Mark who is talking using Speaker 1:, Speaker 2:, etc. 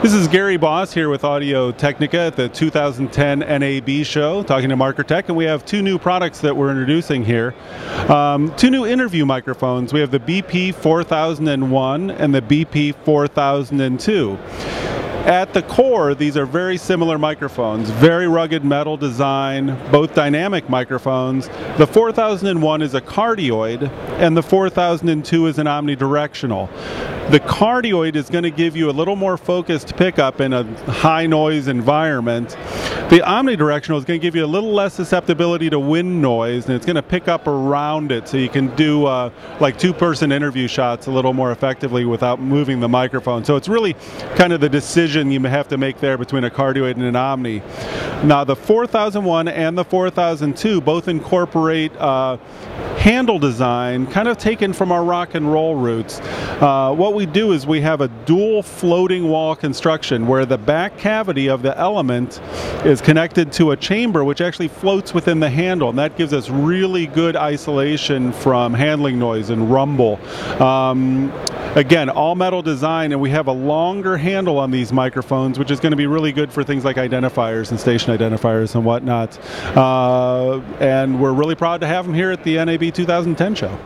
Speaker 1: This is Gary Boss here with Audio Technica at the 2010 NAB show, talking to Markertech, and we have two new products that we're introducing here. Um, two new interview microphones. We have the BP 4001 and the BP 4002. At the core, these are very similar microphones, very rugged metal design, both dynamic microphones. The 4001 is a cardioid, and the 4002 is an omnidirectional. The cardioid is going to give you a little more focused pickup in a high noise environment. The omnidirectional is going to give you a little less susceptibility to wind noise, and it's going to pick up around it so you can do uh, like two person interview shots a little more effectively without moving the microphone. So it's really kind of the decision you have to make there between a cardioid and an omni. Now, the 4001 and the 4002 both incorporate uh, handle design kind of taken from our rock and roll roots. Uh, what we do is we have a dual floating wall construction where the back cavity of the element is connected to a chamber which actually floats within the handle, and that gives us really good isolation from handling noise and rumble. Um, again, all metal design, and we have a longer handle on these microphones, which is going to be really good for things like identifiers and station identifiers and whatnot. Uh, and we're really proud to have them here at the NAB 2010 show.